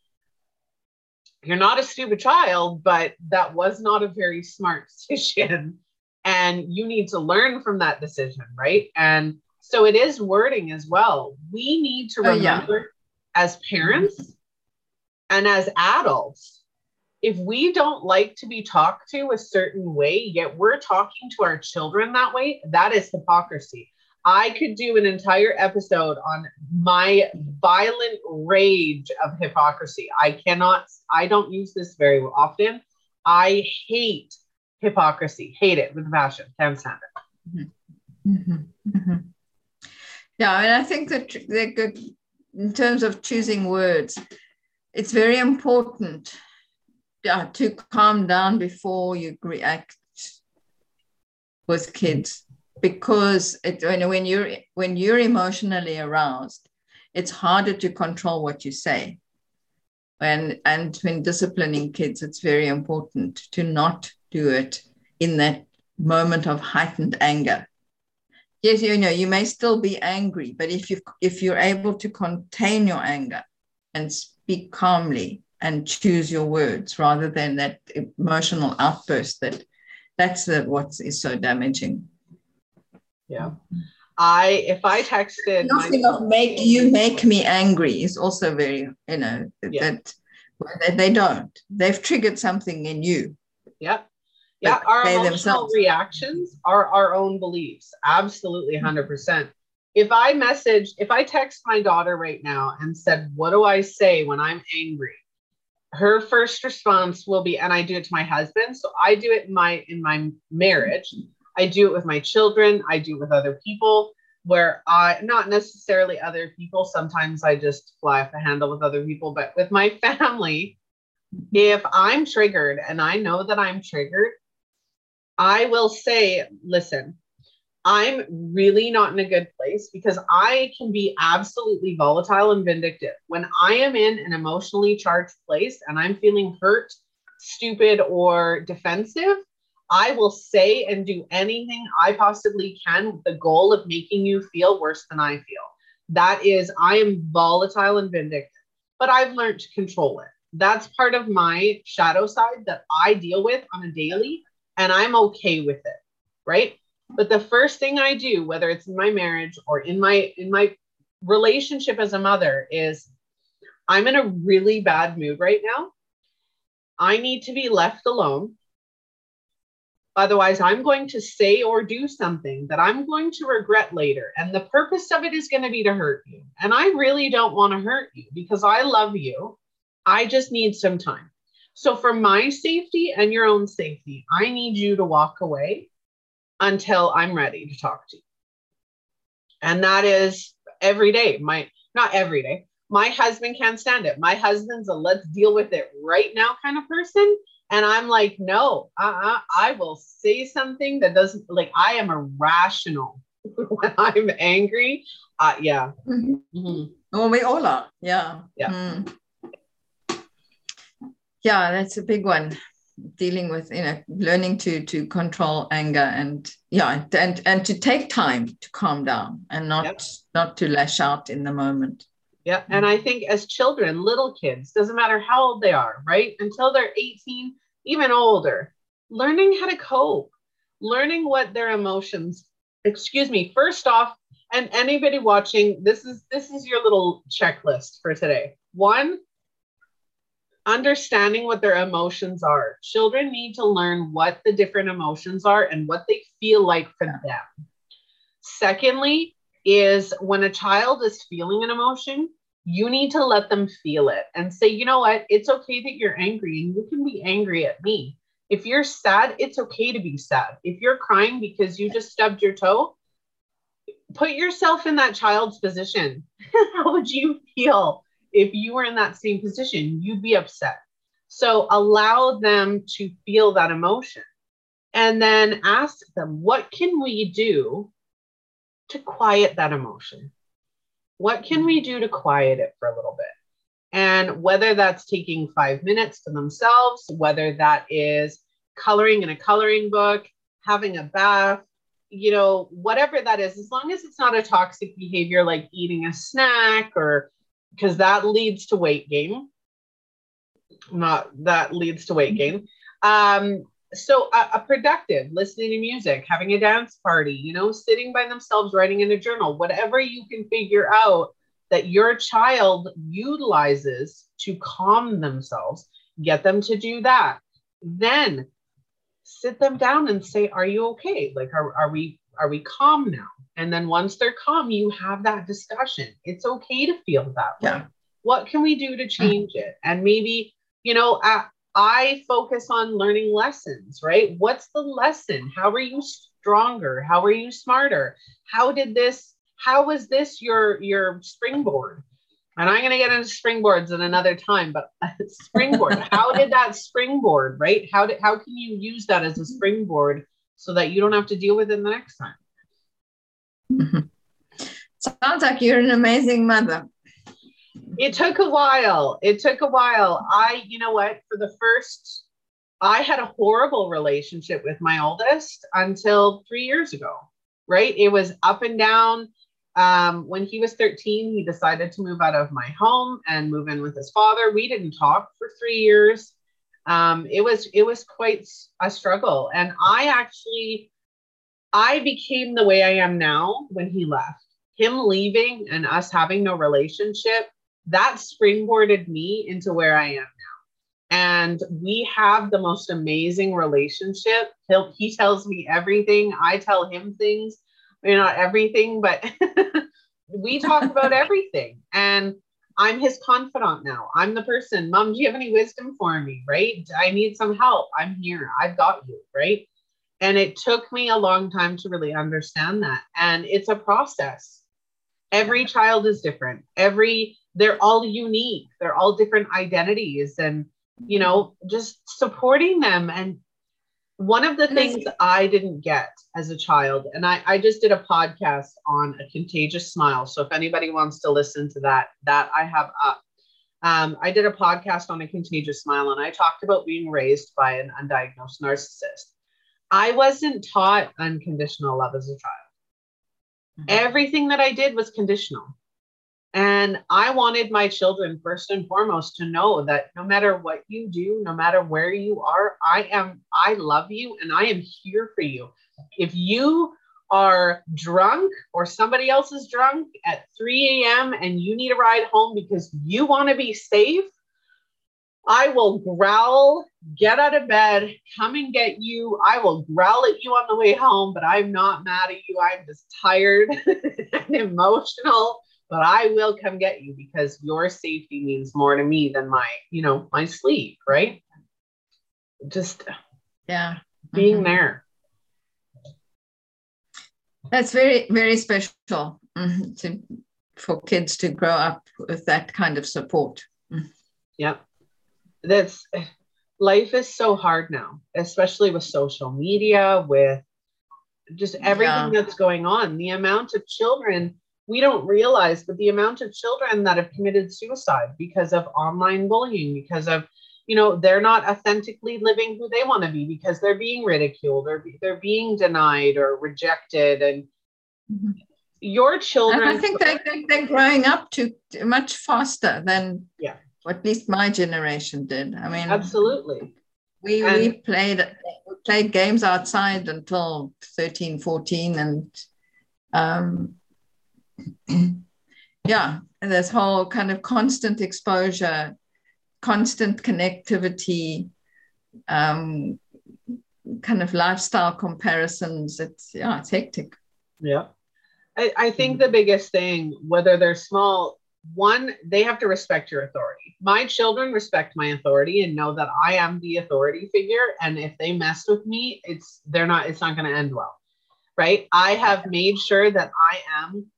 You're not a stupid child, but that was not a very smart decision. And you need to learn from that decision, right? And so it is wording as well. We need to remember oh, yeah. as mm-hmm. parents and as adults if we don't like to be talked to a certain way, yet we're talking to our children that way, that is hypocrisy. I could do an entire episode on my violent rage of hypocrisy. I cannot, I don't use this very often. I hate hypocrisy, hate it with passion, can't stand it. Mm-hmm. Mm-hmm. Yeah, and I think that they're good in terms of choosing words. It's very important yeah, to calm down before you react with kids. Because it, when, when you're when you're emotionally aroused it's harder to control what you say. And and when disciplining kids it's very important to not do it in that moment of heightened anger. Yes you know you may still be angry but if you if you're able to contain your anger and speak calmly and choose your words rather than that emotional outburst that that's the, what is so damaging. Yeah. I if I texted nothing of make you make me angry is also very you know yeah. that they, don't they've triggered something in you. Yep. Yeah, our emotional themselves. reactions are our own beliefs. Absolutely, hundred percent. If I message, if I text my daughter right now and said, "What do I say when I'm angry?" Her first response will be and i do it to my husband. So i do it in my in my marriage. I do it with my children. I do it with other people where i not necessarily other people. Sometimes i just fly off the handle with other people but with my family if i'm triggered and i know that i'm triggered i will say listen I'm really not in a good place because I can be absolutely volatile and vindictive. When I am in an emotionally charged place and I'm feeling hurt, stupid, or defensive, I will say and do anything I possibly can with the goal of making you feel worse than I feel. That is, I am volatile and vindictive, but I've learned to control it. That's part of my shadow side that I deal with on a daily, and I'm okay with it, right? But the first thing I do, whether it's in my marriage or in my in my relationship as a mother, is I'm in a really bad mood right now. I need to be left alone. Otherwise, I'm going to say or do something that I'm going to regret later. And the purpose of it is going to be to hurt you. And I really don't want to hurt you because I love you. I just need some time. So, for my safety and your own safety, I need you to walk away until I'm ready to talk to you. And that is every day. My not every day. My husband can't stand it. My husband's a let's deal with it right now kind of person. And I'm like, no, uh-uh, I will say something that doesn't like I am irrational when I'm angry. Uh yeah. Mm-hmm. Mm-hmm. Well, we all are. Yeah. Yeah. Mm. Yeah, that's a big one dealing with you know learning to to control anger and yeah and and to take time to calm down and not yep. not to lash out in the moment. Yeah mm. and i think as children little kids doesn't matter how old they are right? Until they're 18 even older learning how to cope learning what their emotions excuse me first off and anybody watching this is this is your little checklist for today. One understanding what their emotions are. Children need to learn what the different emotions are and what they feel like for them. Secondly, is when a child is feeling an emotion, you need to let them feel it and say, you know what, it's okay that you're angry and you can be angry at me. If you're sad, it's okay to be sad. If you're crying because you just stubbed your toe, put yourself in that child's position. How would you feel if you were in that same position, you'd be upset. So allow them to feel that emotion and then ask them, what can we do to quiet that emotion? What can we do to quiet it for a little bit? And whether that's taking five minutes to themselves, whether that is coloring in a coloring book, having a bath, you know, whatever that is, as long as it's not a toxic behavior like eating a snack or because that leads to weight gain. Not that leads to weight gain. Um, so a, a, productive listening to music, having a dance party, you know, sitting by themselves, writing in a journal, whatever you can figure out that your child utilizes to calm themselves, get them to do that. Then sit them down and say, Are you okay? Like, are, are we are we calm now? And then once they're calm, you have that discussion. It's okay to feel that way. Yeah. What can we do to change it? And maybe, you know, I, I focus on learning lessons, right? What's the lesson? How are you stronger? How are you smarter? How did this, how was this your your springboard? And I'm going to get into springboards in another time, but springboard, how did that springboard, right? How did how can you use that as a springboard so that you don't have to deal with it the next time? Mm-hmm. Sounds like you're an amazing mother. It took a while. It took a while. I, you know what, for the first, I had a horrible relationship with my oldest until three years ago, right? It was up and down. Um, when he was 13, he decided to move out of my home and move in with his father. We didn't talk for three years. Um, it was it was quite a struggle, and I actually I became the way I am now when he left. Him leaving and us having no relationship that springboarded me into where I am now. And we have the most amazing relationship. He'll, he tells me everything. I tell him things. Maybe not everything, but we talk about everything. And I'm his confidant now. I'm the person, Mom, do you have any wisdom for me? Right? I need some help. I'm here. I've got you. Right. And it took me a long time to really understand that. And it's a process. Every child is different. Every they're all unique. They're all different identities. And you know just supporting them. And one of the things i didn't get as a child and I, I just did a podcast on a contagious smile. So if anybody wants to listen to that that i have up. Um, i did a podcast on a contagious smile and i talked about being raised by an undiagnosed narcissist i wasn't taught unconditional love as a child mm-hmm. everything that i did was conditional and I wanted my children, first and foremost, to know that no matter what you do, no matter where you are, I am, I love you and I am here for you. If you are drunk or somebody else is drunk at 3 a.m. and you need a ride home because you want to be safe, I will growl, get out of bed, come and get you. I will growl at you on the way home, but I'm not mad at you. I'm just tired and emotional but I will come get you because your safety means more to me than my, you know, my sleep, right? Just yeah, being mm-hmm. there. That's very, very special mm, to, for kids to grow up with that kind of support. Mm. Yep. That's life is so hard now, especially with social media, with just everything yeah. that's going on. The amount of children we don't realize but the amount of children that have committed suicide because of online bullying because of you know they're not authentically living who they want to be because they're being ridiculed or they're being denied or rejected and mm-hmm. your children and i think they think they're growing up too much faster than yeah at least my generation did i mean absolutely we and, we played we played games outside until 13 14 and um yeah, this whole kind of constant exposure, constant connectivity, um, kind of lifestyle comparisons. It's yeah, it's hectic. Yeah. I, I think the biggest thing, whether they're small, one, they have to respect your authority. My children respect my authority and know that I am the authority figure. And if they mess with me, it's they're not, it's not going to end well. Right. I have made sure that I am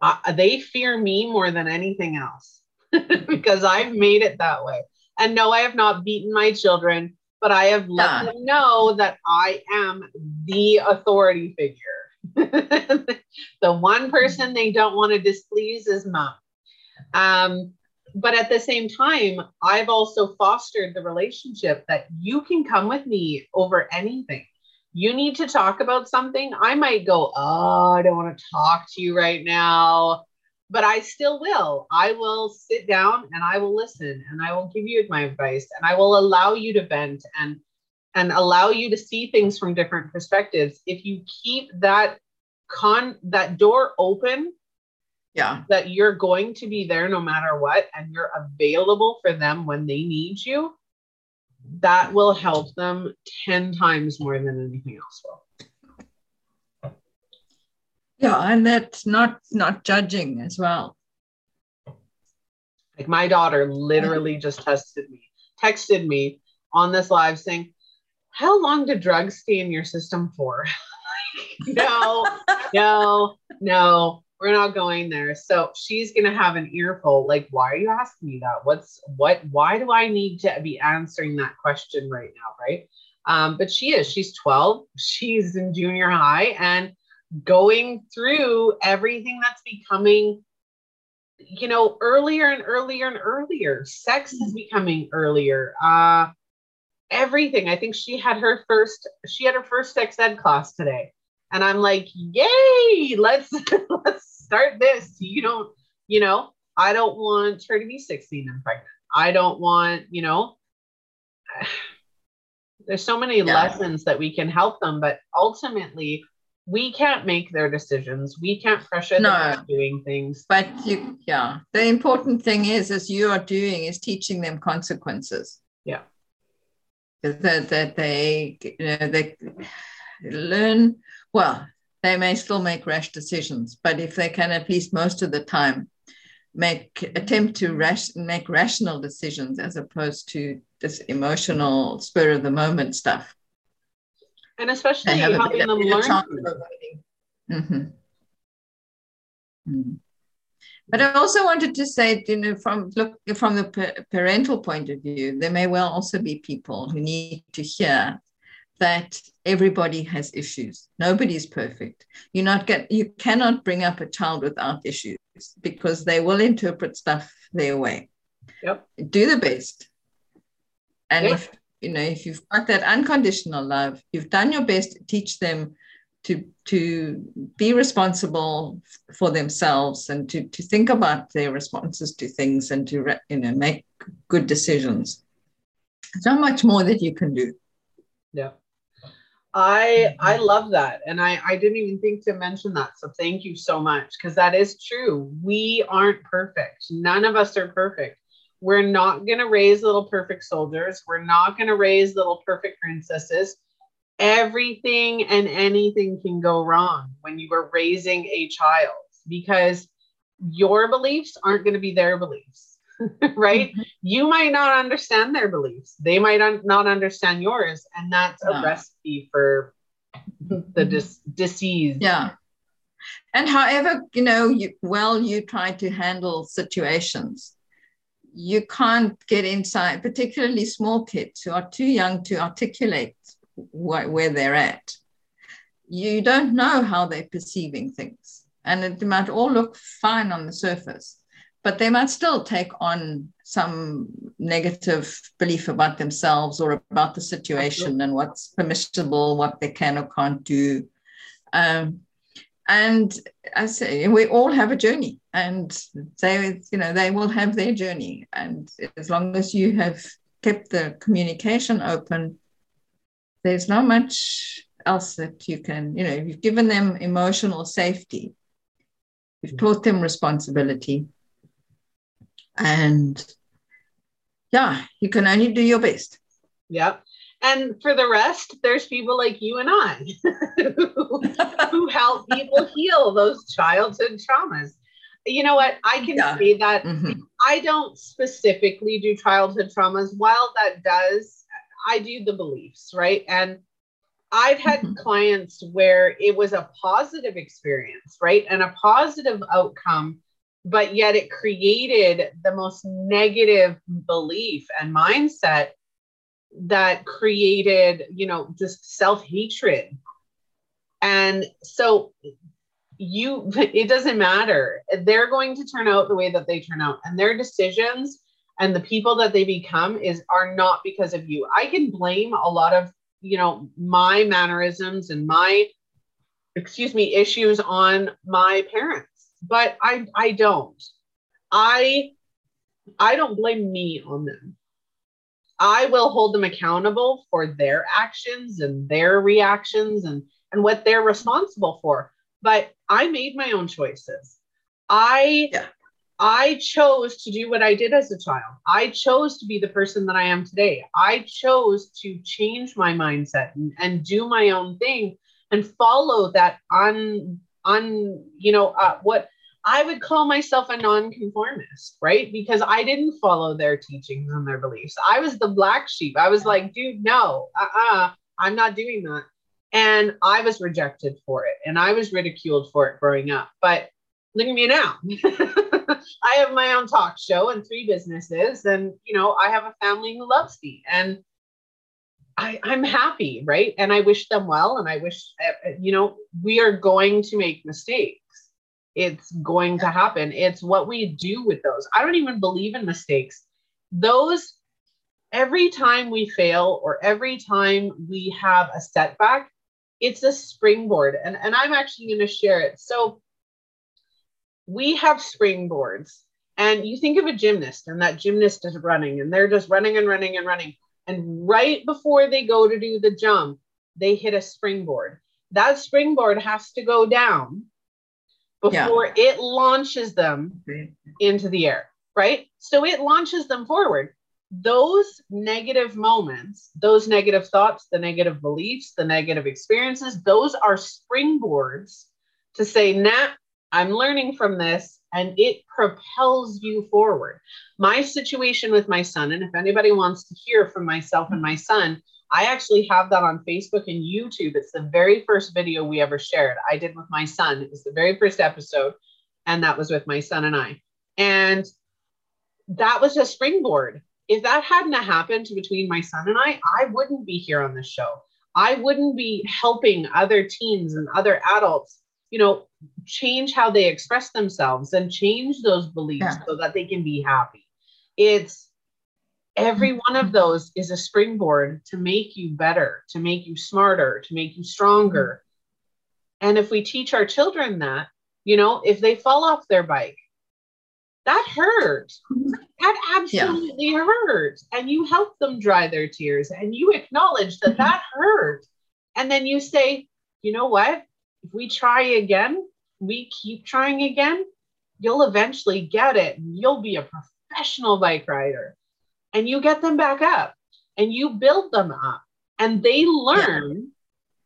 uh, they fear me more than anything else because I've made it that way. And no, I have not beaten my children, but I have let yeah. them know that I am the authority figure. the one person they don't want to displease is mom. Um, but at the same time, I've also fostered the relationship that you can come with me over anything you need to talk about something, I might go, Oh, I don't want to talk to you right now. But I still will. I will sit down and I will listen and I will give you my advice and I will allow you to vent and and allow you to see things from different perspectives. If you keep that con that door open, yeah, that you're going to be there no matter what and you're available for them when they need you, that will help them 10 times more than anything else will. Yeah and that's not not judging as well. Like my daughter literally just tested me texted me on this live saying how long do drugs stay in your system for? No no no we're not going there. So she's gonna have an earful. Like, why are you asking me that? What's what? Why do I need to be answering that question right now? Right. Um, but she is. She's 12. She's in junior high and going through everything that's becoming, you know, earlier and earlier and earlier. Sex is becoming earlier. Uh, everything. I think she had her first. She had her first sex ed class today and I'm like, yay, let's let's start this. You don't, you know, I don't want her to be 16 and pregnant. I don't want, you know, there's so many yeah. lessons that we can help them, but ultimately we can't make their decisions. We can't pressure no, them doing things. But you, yeah, the important thing is, as you are doing, is teaching them consequences. Yeah. That, that they, you know, they learn, well, they may still make rash decisions, but if they can at least most of the time make attempt to rash, make rational decisions as opposed to this emotional spur of the moment stuff and especially helping them learn. Mm-hmm. Mm. But I also wanted to say, you know, from look from the parental point of view, there may well also be people who need to hear that everybody has issues. Nobody's perfect. You're not get you cannot bring up a child without issues because they will interpret stuff their way. Yep. Do the best. And yep. if you know if you've got that unconditional love you've done your best to teach them to to be responsible for themselves and to to think about their responses to things and to you know make good decisions so much more that you can do yeah I I mm-hmm. love that. And I, I didn't even think to mention that. So thank you so much. Because that is true. We aren't perfect. None of us are perfect. We're not going to raise little perfect soldiers. We're not going to raise little perfect princesses. Everything and anything can go wrong when you are raising a child because your beliefs aren't going to be their beliefs, right? Mm-hmm. You might not understand their beliefs. They might un- not understand yours. And that's a recipe for the dis- disease. Yeah. And however, you know, you, well, you try to handle situations you can't get inside, particularly small kids who are too young to articulate wh- where they're at. You don't know how they're perceiving things. And it might all look fine on the surface, but they might still take on some negative belief about themselves or about the situation and what's permissible, what they can or can't do. Um, and I say we all have a journey, and they, you know, they will have their journey, and as long as you have kept the communication open, there's not much else that you can, you know, you've given them emotional safety, you've taught them responsibility, and yeah, you can only do your best. Yeah. And for the rest, there's people like you and I who, who help people heal those childhood traumas. You know what? I can yeah. say that mm-hmm. I don't specifically do childhood traumas. While that does, I do the beliefs, right? And I've had mm-hmm. clients where it was a positive experience, right? And a positive outcome, but yet it created the most negative belief and mindset that created, you know, just self hatred. And so you, it doesn't matter. They're going to turn out the way that they turn out, and their decisions and the people that they become is are not because of you. I can blame a lot of, you know, my mannerisms and my excuse me issues on my parents, but I I don't. I I don't blame me on them. I will hold them accountable for their actions and their reactions and, and what they're responsible for. But I made my own choices. I yeah. I chose to do what I did as a child. I chose to be the person that I am today. I chose to change my mindset and, and do my own thing and follow that on on you know uh, what I would call myself a nonconformist, right? Because I didn't follow their teachings and their beliefs. I was the black sheep. I was like, dude, no, uh uh-uh, uh, I'm not doing that. And I was rejected for it and I was ridiculed for it growing up. But look at me now. I have my own talk show and three businesses, and you know, I have a family who loves me. And I, I'm happy, right? And I wish them well. And I wish, uh, you know, we are going to make mistakes it's going to happen. It's what we do with those. I don't even believe in mistakes. Those, every time we fail or every time we have a setback, it's a springboard. And, and I'm actually going to share it. So we have springboards. And you think of a gymnast, and that gymnast is running, and they're just running and running and running. And right before they go to do the jump, they hit a springboard. That springboard has to go down before yeah. it launches them into the air, right? So it launches them forward. Those negative moments, those negative thoughts, the negative beliefs, the negative experiences, those are springboards to say, nah, I'm learning from this and it propels you forward. My situation with my son, and if anybody wants to hear from myself and my son, I actually have that on Facebook and YouTube. It's the very first video we ever shared. I did with my son. It was the very first episode, and that was with my son and I. And that was a springboard. If that hadn't happened between my son and I, I wouldn't be here on this show. I wouldn't be helping other teens and other adults, you know, change how they express themselves and change those beliefs yeah. so that they can be happy. It's every mm-hmm. one of those is a springboard to make you better, to make you smarter, to make you stronger. Mm-hmm. And if we teach our children that, you know, if they fall off their bike, that hurts. Mm-hmm. That absolutely yeah. hurts. And you help them dry their tears and you acknowledge that that hurt. And then you say, you know what? If we try again, we keep trying again, you'll eventually get it. You'll be a professional bike rider and you get them back up and you build them up. And they learn yeah.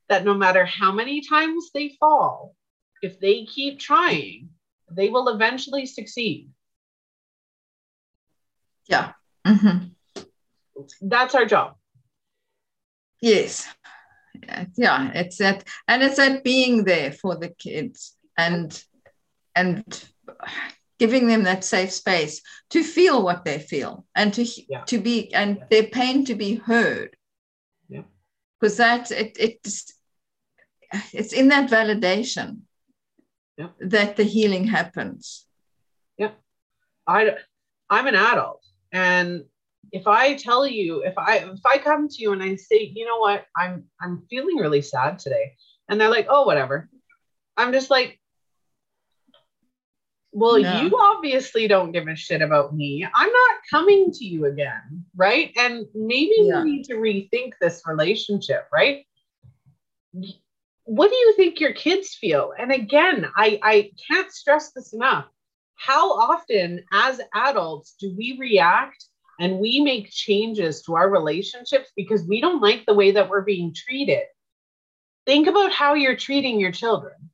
that no matter how many times they fall if they keep trying they will eventually succeed. Yeah. Mm-hmm. that's our job. Yes. Yeah it's that and it's that being there for the kids and and giving them that safe space to feel what they feel and to yeah. to be and their pain to be heard. Yeah. Because that it it's it's in that validation yeah. that the healing happens. Yeah. I i'm an adult and if i tell you if i if i come to you and i say you know what? I'm i'm feeling really sad today and they're like oh whatever. I'm just like well, no. you obviously don't give a shit about me. I'm not coming to you again, right? And maybe yeah. we need to rethink this relationship, right? What do you think your kids feel? And again, I, I can't stress this enough. How often, as adults, do we react and we make changes to our relationships because we don't like the way that we're being treated? Think about how you're treating your children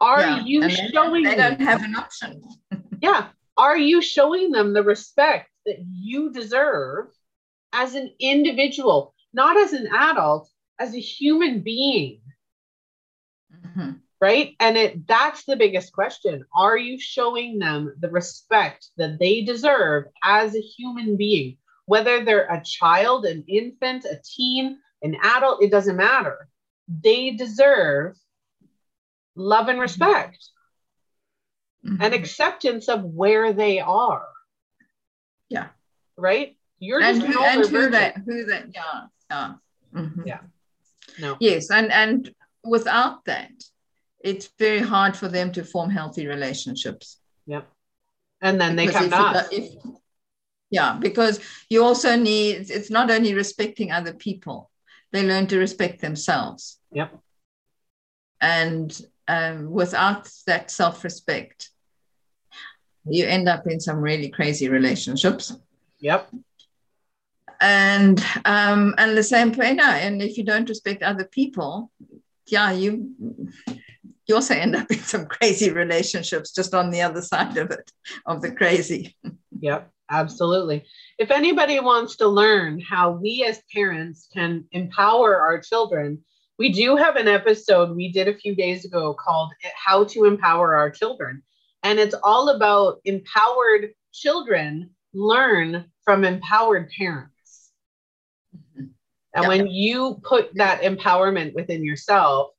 are yeah. you and showing they don't have an option? yeah. Are you showing them the respect that you deserve as an individual, not as an adult, as a human being? Mm-hmm. Right. And it that's the biggest question. Are you showing them the respect that they deserve as a human being? Whether they're a child, an infant, a teen, an adult, it doesn't matter. They deserve love and respect mm-hmm. and acceptance of where they are. Yeah. Right? You're and, who, and who that who that yeah. Yeah. Mm-hmm. yeah. No. Yes, and and without that, it's very hard for them to form healthy relationships. Yep. And then because they come to If, yeah, because you also need it's not only respecting other people, they learn to respect themselves. Yep. And um, without that self respect, you end up in some really crazy relationships. Yep. And um, and the same way now. And if you don't respect other people, yeah, you you also end up in some crazy relationships just on the other side of it, of the crazy. Yep, absolutely. If anybody wants to learn how we as parents can empower our children we do have an episode we did a few days ago called How to Empower Our Children. And it's all about empowered children learn from empowered parents. Mm-hmm. And when you put that empowerment within yourself,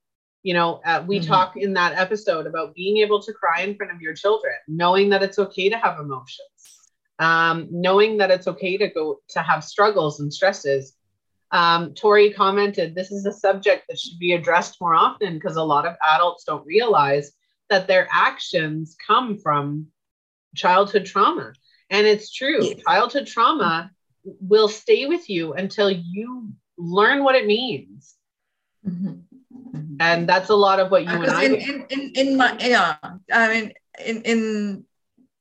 you know, uh, we mm-hmm. talk in that episode about being able to cry in front of your children, knowing that it's okay to have emotions, um, knowing that it's okay to go to have struggles and stresses, um, Tori commented, this is a subject that should be addressed more often because a lot of adults don't realize that their actions come from childhood trauma. And it's true, childhood trauma will stay with you until you learn what it means. Mm-hmm. Mm-hmm. And that's a lot of what you and I in, in, in, my yeah, I mean in in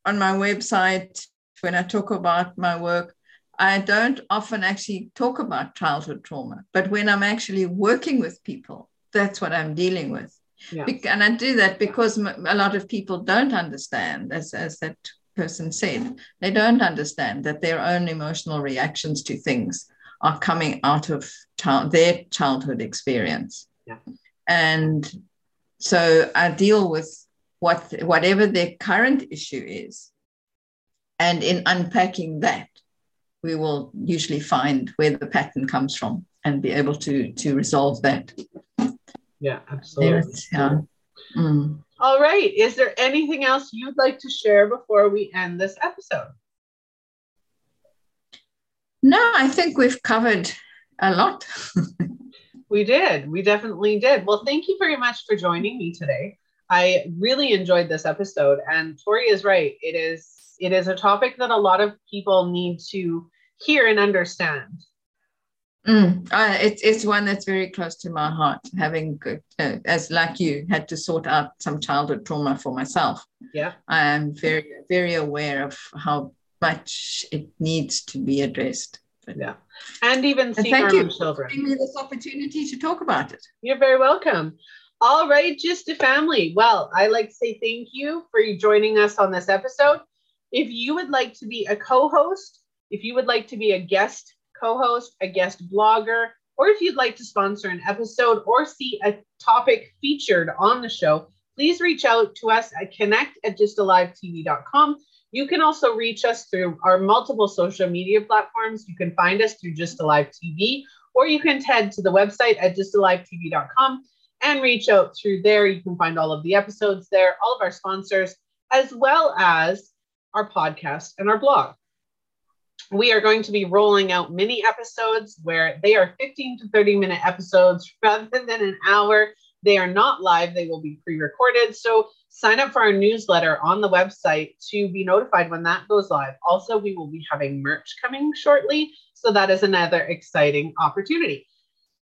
on my website when I talk about my work, I don't often actually talk about childhood trauma, but when I'm actually working with people, that's what I'm dealing with. Yeah. And I do that because a lot of people don't understand, as, as that person said, they don't understand that their own emotional reactions to things are coming out of child, their childhood experience. Yeah. And so I deal with what whatever their current issue is. And in unpacking that, we will usually find where the pattern comes from and be able to to resolve that. Yeah, absolutely. Yeah. Mm. All right. Is there anything else you'd like to share before we end this episode? No, I think we've covered a lot. we did. We definitely did. Well, thank you very much for joining me today. I really enjoyed this episode and Tori is right. It is it is a topic that a lot of people need to hear and understand. Mm, uh, it's it's one that's very close to my heart. Having, uh, as like you, had to sort out some childhood trauma for myself. Yeah, I am very very aware of how much it needs to be addressed. Yeah, and even and thank you children. For giving me this opportunity to talk about it. You're very welcome. All right, GYSTTA Family. Well, I like to say thank you for joining us on this episode. If you would like to be a co-host, if you would like to be a guest co-host, a guest blogger, or if you'd like to sponsor an episode or see a topic featured on the show, please reach out to us at connect at gysttalivetv.com. You can also reach us through our multiple social media platforms. You can find us through GYSTTA Live TV, or you can head to the website at gysttalivetv.com and reach out through there. You can find all of the episodes there, all of our sponsors, as well as our podcast and our blog we are going to be rolling out mini episodes where they are 15 to 30 minute episodes rather than an hour. They are not live, they will be pre recorded. So sign up for our newsletter on the website to be notified when that goes live. Also, we will be having merch coming shortly. So that is another exciting opportunity.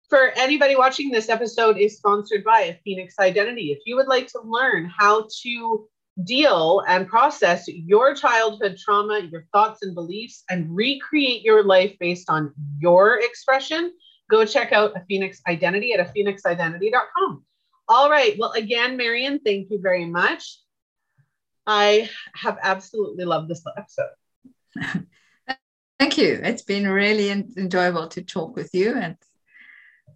For anybody watching this episode is sponsored by Phoenix Identity. If you would like to learn how to deal and process your childhood trauma, your thoughts and beliefs, and recreate your life based on your expression, go check out a Phoenix Identity at aphoenixidentity.com. All right. Well, again, Marion, thank you very much. I have absolutely loved this episode. Thank you. It's been really enjoyable to talk with you, and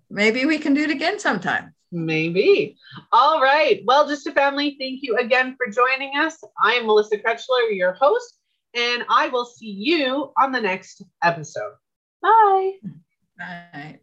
maybe we can do it again sometime. Maybe. All right. Well, GYSTTA Family, thank you again for joining us. I am Melissa Krechler, your host, and I will see you on the next episode. Bye. Bye.